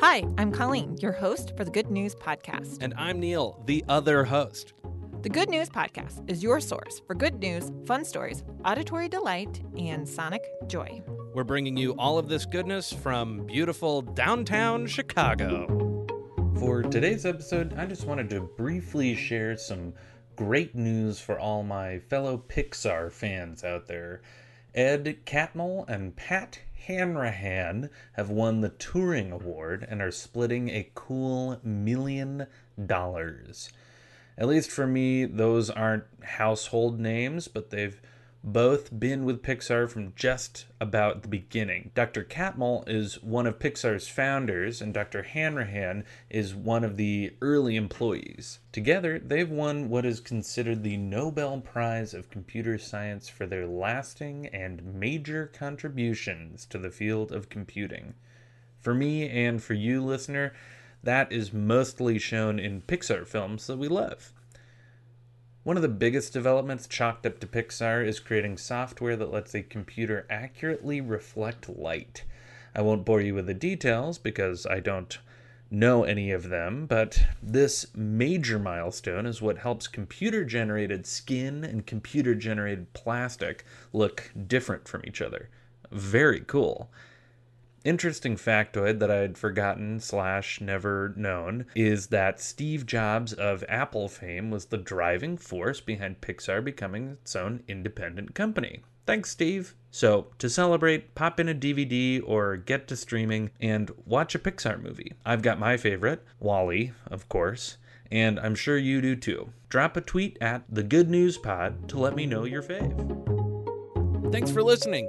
Hi, I'm Colleen, your host for the Good News Podcast. And I'm Neil, the other host. The Good News Podcast is your source for good news, fun stories, auditory delight, and sonic joy. We're bringing you all of this goodness from beautiful downtown Chicago. For today's episode, I just wanted to briefly share some great news for all my fellow Pixar fans out there. Ed Catmull and Pat Hanrahan have won the Turing Award and are splitting a cool million dollars. At least for me, those aren't household names, but they've both been with Pixar from just about the beginning. Dr. Catmull is one of Pixar's founders, and Dr. Hanrahan is one of the early employees. Together, they've won what is considered the Nobel Prize of Computer Science for their lasting and major contributions to the field of computing. For me and for you, listener, that is mostly shown in Pixar films that we love. One of the biggest developments chalked up to Pixar is creating software that lets a computer accurately reflect light. I won't bore you with the details because I don't know any of them, but this major milestone is what helps computer generated skin and computer generated plastic look different from each other. Very cool interesting factoid that I'd forgotten slash never known is that Steve Jobs of Apple fame was the driving force behind Pixar becoming its own independent company. Thanks, Steve. So, to celebrate, pop in a DVD or get to streaming and watch a Pixar movie. I've got my favorite, WALL-E, of course, and I'm sure you do too. Drop a tweet at the Good News Pod to let me know your fave. Thanks for listening.